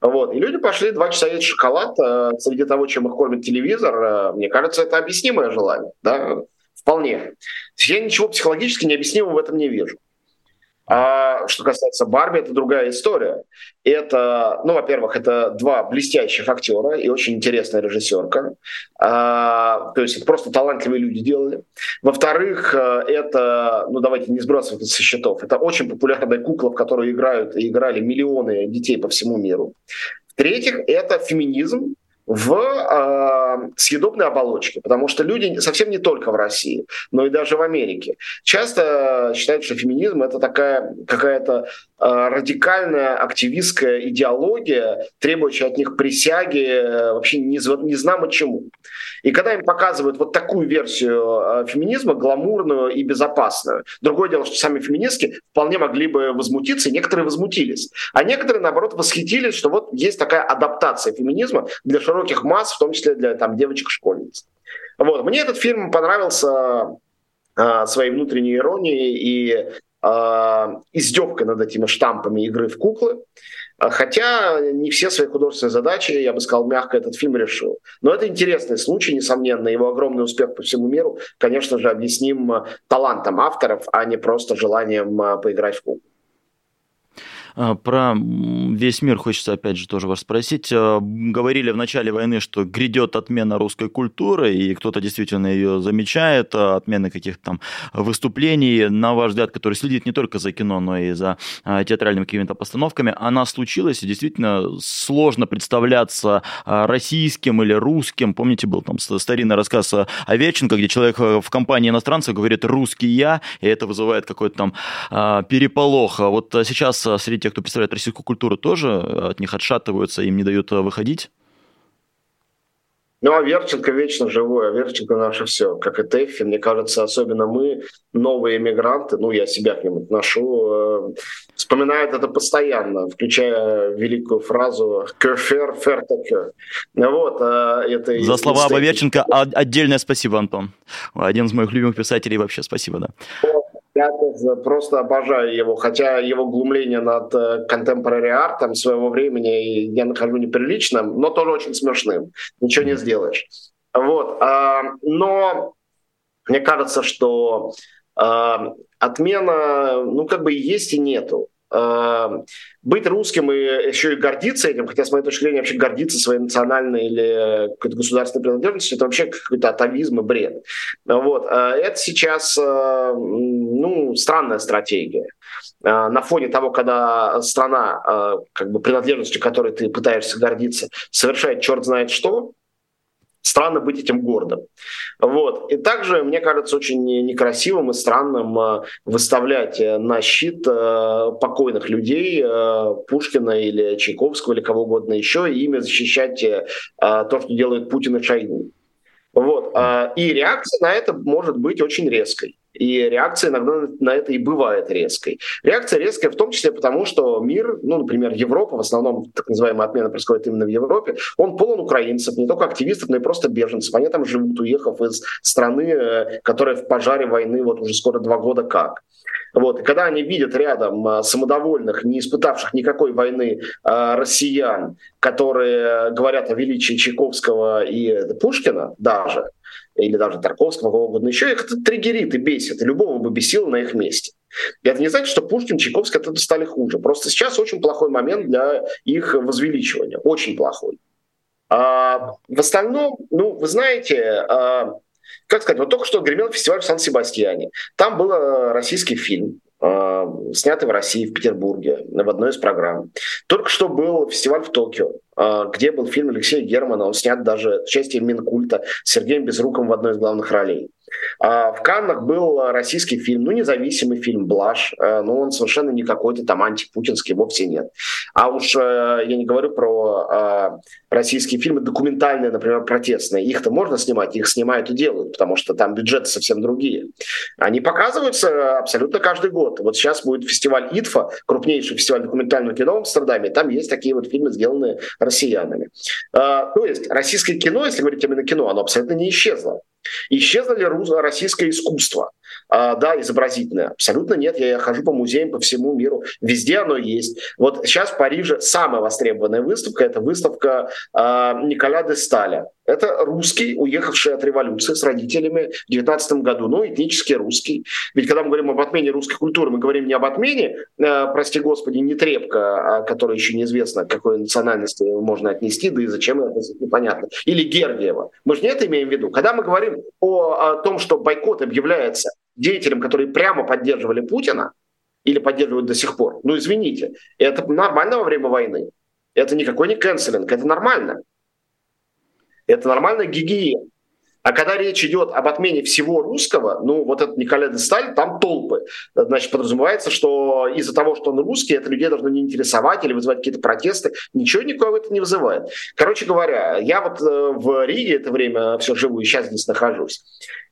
Вот. И люди пошли два часа есть шоколад э, среди того, чем их кормит телевизор. Э, мне кажется, это объяснимое желание. Да? Вполне. Я ничего психологически необъяснимого в этом не вижу. А что касается Барби, это другая история. Это, ну, во-первых, это два блестящих актера и очень интересная режиссерка. А, то есть это просто талантливые люди делали. Во-вторых, э, это, ну, давайте не сбрасывать это со счетов, это очень популярная кукла, в которую играют и играли миллионы детей по всему миру. В-третьих, это феминизм, в э, съедобной оболочке, потому что люди совсем не только в России, но и даже в Америке. Часто считают, что феминизм это такая какая-то э, радикальная активистская идеология, требующая от них присяги э, вообще не, не знамо чему. И когда им показывают вот такую версию э, феминизма, гламурную и безопасную, другое дело, что сами феминистки вполне могли бы возмутиться, и некоторые возмутились, а некоторые, наоборот, восхитились, что вот есть такая адаптация феминизма для широких масс, в том числе для там, девочек-школьниц. Вот. Мне этот фильм понравился э, своей внутренней иронией и э, издевкой над этими штампами игры в куклы. Хотя не все свои художественные задачи, я бы сказал, мягко этот фильм решил. Но это интересный случай, несомненно. Его огромный успех по всему миру, конечно же, объясним талантом авторов, а не просто желанием поиграть в куклу. А, про весь мир хочется опять же тоже вас спросить. А, говорили в начале войны, что грядет отмена русской культуры, и кто-то действительно ее замечает, а, отмены каких-то там выступлений, на ваш взгляд, который следит не только за кино, но и за театральными какими-то постановками, она случилась, и действительно сложно представляться российским или русским. Помните, был там старинный рассказ Овеченко, где человек в компании иностранцев говорит «русский я», и это вызывает какой-то там переполох. Вот сейчас среди те, кто представляет российскую культуру, тоже от них отшатываются, им не дают э, выходить? Ну, а Верченко вечно живой, а Верченко наше все, как и Тэффи. Мне кажется, особенно мы, новые эмигранты, ну, я себя к ним отношу, э, вспоминают это постоянно, включая великую фразу «кёфер, фертакер». Вот, э, это За слова об Верченко отдельное спасибо, Антон. Один из моих любимых писателей вообще, спасибо, да. Я просто обожаю его, хотя его глумление над э, contemporary артом своего времени я нахожу неприличным, но тоже очень смешным. Ничего не сделаешь. Вот. А, но мне кажется, что а, отмена, ну, как бы есть и нету. Эм, быть русским и еще и гордиться этим, хотя с моей точки зрения вообще гордиться своей национальной или какой-то государственной принадлежностью, это вообще какой-то атовизм и бред. Вот. Э, это сейчас э, ну, странная стратегия. Э, на фоне того, когда страна, как бы принадлежностью которой ты пытаешься гордиться, совершает черт знает что, странно быть этим гордым. Вот. И также, мне кажется, очень некрасивым и странным э, выставлять э, на щит э, покойных людей, Пушкина или Чайковского или кого угодно еще, и ими защищать то, что делает Путин и Шойгу. Вот. И реакция на это может быть очень резкой. И реакция иногда на это и бывает резкой. Реакция резкая в том числе потому, что мир, ну, например, Европа, в основном так называемая отмена происходит именно в Европе, он полон украинцев, не только активистов, но и просто беженцев. Они там живут, уехав из страны, э, которая в пожаре войны вот уже скоро два года как. Вот. И когда они видят рядом а, самодовольных, не испытавших никакой войны а, россиян, которые говорят о величии Чайковского и Пушкина даже, или даже Тарковского, кого угодно еще, их это триггерит и бесит, и любого бы бесило на их месте. И это не значит, что Пушкин, Чайковский от этого стали хуже. Просто сейчас очень плохой момент для их возвеличивания. Очень плохой. А, в остальном, ну, вы знаете, а, как сказать, вот только что гремел фестиваль в Сан-Себастьяне. Там был э, российский фильм, э, снятый в России, в Петербурге, в одной из программ. Только что был фестиваль в Токио, где был фильм Алексея Германа, он снят даже с участием Минкульта с Сергеем Безруковым в одной из главных ролей. А в Каннах был российский фильм, ну, независимый фильм «Блаш», но он совершенно не какой-то там антипутинский, вовсе нет. А уж я не говорю про российские фильмы документальные, например, протестные. Их-то можно снимать, их снимают и делают, потому что там бюджеты совсем другие. Они показываются абсолютно каждый год. Вот сейчас будет фестиваль ИТФА, крупнейший фестиваль документального кино в Амстердаме, там есть такие вот фильмы, сделанные россиянами. А, то есть российское кино, если говорить именно кино, оно абсолютно не исчезло. Исчезло ли российское искусство? А, да, изобразительное. Абсолютно нет. Я хожу по музеям по всему миру. Везде оно есть. Вот сейчас в Париже самая востребованная выставка – это выставка а, Николя де Сталя. Это русский, уехавший от революции с родителями в 19 году, ну, этнически русский. Ведь когда мы говорим об отмене русской культуры, мы говорим не об отмене, э, прости господи, не трепка, а которая еще неизвестно, к какой национальности можно отнести, да и зачем это непонятно. Или Гергиева. Мы же не это имеем в виду. Когда мы говорим о, о том, что бойкот объявляется деятелям, которые прямо поддерживали Путина, или поддерживают до сих пор, ну, извините, это нормально во время войны. Это никакой не канцелинг, это нормально. Это нормальная гигиена. А когда речь идет об отмене всего русского, ну вот этот Николай де Сталь, там толпы. Значит, подразумевается, что из-за того, что он русский, это людей должно не интересовать или вызывать какие-то протесты. Ничего никого это не вызывает. Короче говоря, я вот э, в Риге это время все живу и сейчас здесь нахожусь.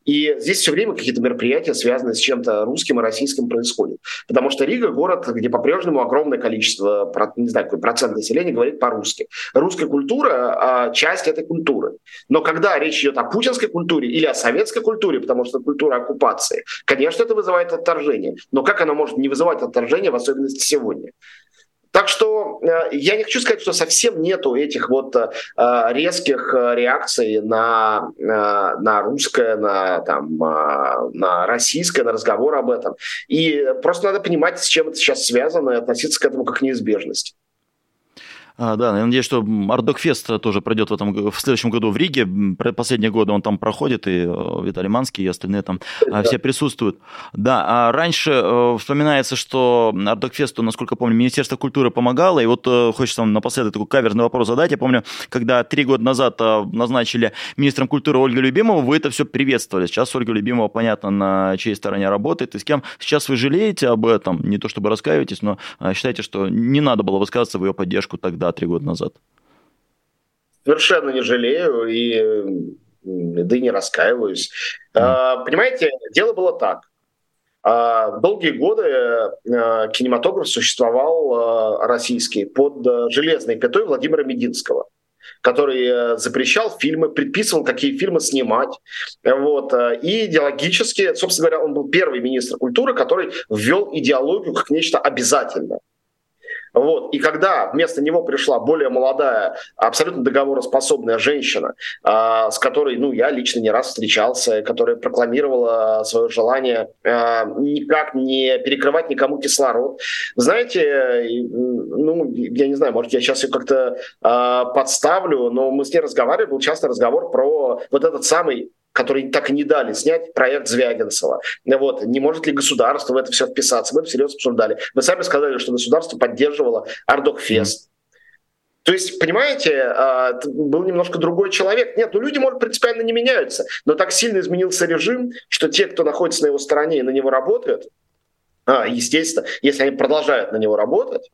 И здесь все время какие-то мероприятия, связанные с чем-то русским и российским, происходят. Потому что Рига – город, где по-прежнему огромное количество, не знаю, какой процент населения говорит по-русски. Русская культура – часть этой культуры. Но когда речь идет о путинской культуре или о советской культуре, потому что культура оккупации, конечно, это вызывает отторжение. Но как она может не вызывать отторжение, в особенности сегодня? Так что э, я не хочу сказать, что совсем нету этих вот э, резких э, реакций на, на русское, на, там, на российское, на разговор об этом. И просто надо понимать, с чем это сейчас связано, и относиться к этому как к неизбежности. А, да, я надеюсь, что Ардокфест тоже пройдет в, этом, в следующем году в Риге. Последние годы он там проходит, и э, Виталий Манский, и остальные там да. все присутствуют. Да, а раньше э, вспоминается, что Ардокфесту, насколько помню, Министерство культуры помогало, и вот э, хочется вам напоследок такой каверзный вопрос задать. Я помню, когда три года назад назначили министром культуры Ольгу Любимову, вы это все приветствовали. Сейчас Ольга Любимова, понятно, на чьей стороне работает, и с кем сейчас вы жалеете об этом, не то чтобы раскаиваетесь, но считаете, что не надо было высказываться в ее поддержку тогда да, три года назад? Совершенно не жалею и да и не раскаиваюсь. Mm. Понимаете, дело было так. А, долгие годы а, кинематограф существовал российский под железной пятой Владимира Мединского который э, запрещал фильмы, предписывал, какие фильмы снимать. Вот. Э, и идеологически, собственно говоря, он был первый министр культуры, который ввел идеологию как нечто обязательное. Вот. И когда вместо него пришла более молодая, абсолютно договороспособная женщина, э, с которой ну, я лично не раз встречался, которая прокламировала свое желание э, никак не перекрывать никому кислород. Знаете, ну, я не знаю, может, я сейчас ее как-то э, подставлю, но мы с ней разговаривали, был часто разговор про вот этот самый который так и не дали снять проект Звягинцева. Вот. Не может ли государство в это все вписаться? Мы это всерьез обсуждали. Вы сами сказали, что государство поддерживало Ардокфест. То есть, понимаете, а, был немножко другой человек. Нет, ну люди, может, принципиально не меняются, но так сильно изменился режим, что те, кто находится на его стороне и на него работают, а, естественно, если они продолжают на него работать,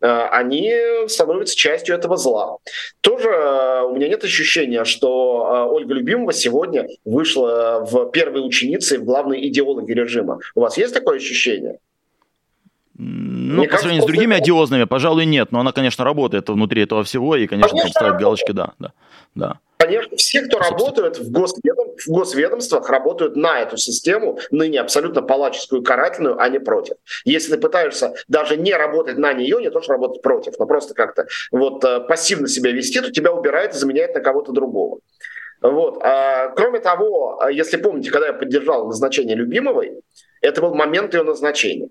они становятся частью этого зла. Тоже э, у меня нет ощущения, что э, Ольга Любимова сегодня вышла в первой ученице в главной идеологи режима. У вас есть такое ощущение? Ну, Мне по сравнению с другими одиозными, пожалуй, нет. Но она, конечно, работает внутри этого всего и, конечно, конечно ставит галочки, да, да, да. Конечно, все, кто работают в, госведом, в госведомствах, работают на эту систему, ныне абсолютно палаческую, карательную, а не против. Если ты пытаешься даже не работать на нее, не то что работать против, но просто как-то вот э, пассивно себя вести, то тебя убирают и заменяют на кого-то другого. Вот. А, кроме того, а, если помните, когда я поддержал назначение Любимовой, это был момент ее назначения.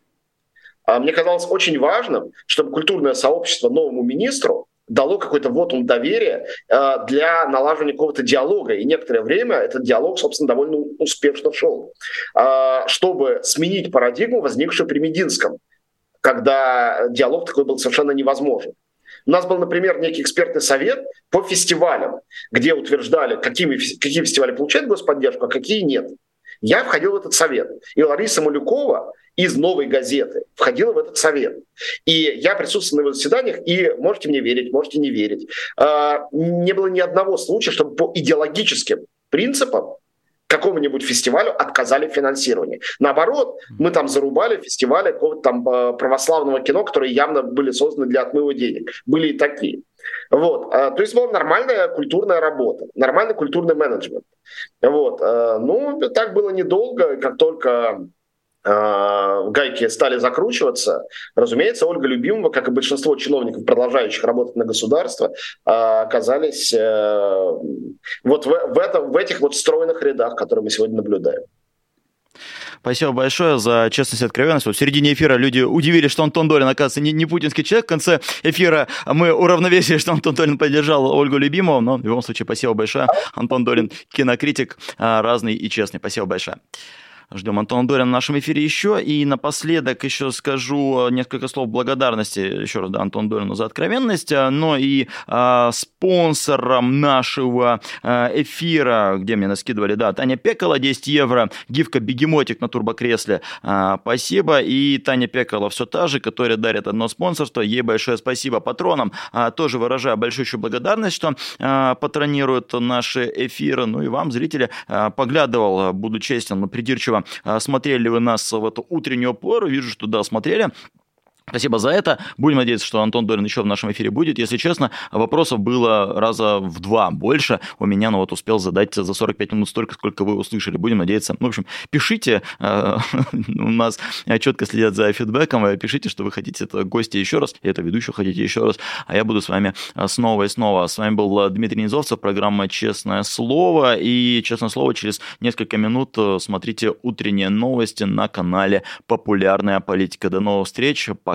А, мне казалось очень важным, чтобы культурное сообщество новому министру дало какой-то вот он доверия э, для налаживания какого-то диалога. И некоторое время этот диалог, собственно, довольно успешно шел. Э, чтобы сменить парадигму, возникшую при Мединском, когда диалог такой был совершенно невозможен. У нас был, например, некий экспертный совет по фестивалям, где утверждали, какими, какие фестивали получают господдержку, а какие нет. Я входил в этот совет. И Лариса Малюкова из новой газеты входила в этот совет. И я присутствовал на его заседаниях, и можете мне верить, можете не верить. А, не было ни одного случая, чтобы по идеологическим принципам какому-нибудь фестивалю отказали в финансировании. Наоборот, мы там зарубали фестивали какого-то там а, православного кино, которые явно были созданы для отмыва денег. Были и такие. Вот. А, то есть была нормальная культурная работа, нормальный культурный менеджмент. Вот. А, ну, так было недолго, как только гайки стали закручиваться, разумеется, Ольга Любимова, как и большинство чиновников, продолжающих работать на государство, оказались э, вот в, в, этом, в этих вот стройных рядах, которые мы сегодня наблюдаем. Спасибо большое за честность и откровенность. Вот в середине эфира люди удивились, что Антон Долин, оказывается, не, не путинский человек. В конце эфира мы уравновесили, <laughs> что Антон Долин поддержал Ольгу Любимову. Но в любом случае, спасибо большое. Антон Долин, кинокритик, а, разный и честный. Спасибо большое. Ждем Антона Дорина в нашем эфире еще. И напоследок еще скажу несколько слов благодарности, еще раз, да, Антону Дорину за откровенность, но и а, спонсором нашего эфира, где мне наскидывали, да, Таня Пекала, 10 евро, гифка Бегемотик на турбокресле, а, спасибо. И Таня Пекала все та же, которая дарит одно спонсорство, ей большое спасибо. Патронам а, тоже выражаю большую благодарность, что а, патронируют наши эфиры. Ну и вам, зрители, а, поглядывал, буду честен, придирчиво а, смотрели ли вы нас в эту утреннюю пору. Вижу, что да, смотрели. Спасибо за это. Будем надеяться, что Антон Дорин еще в нашем эфире будет. Если честно, вопросов было раза в два больше. У меня, ну вот, успел задать за 45 минут столько, сколько вы услышали. Будем надеяться. Ну, в общем, пишите. Э, <laughs> у нас четко следят за фидбэком. Пишите, что вы хотите это гости еще раз, и это ведущего хотите еще раз. А я буду с вами э, снова и снова. С вами был Дмитрий Низовцев, программа «Честное слово». И, честное слово, через несколько минут э, смотрите утренние новости на канале «Популярная политика». До новых встреч. Пока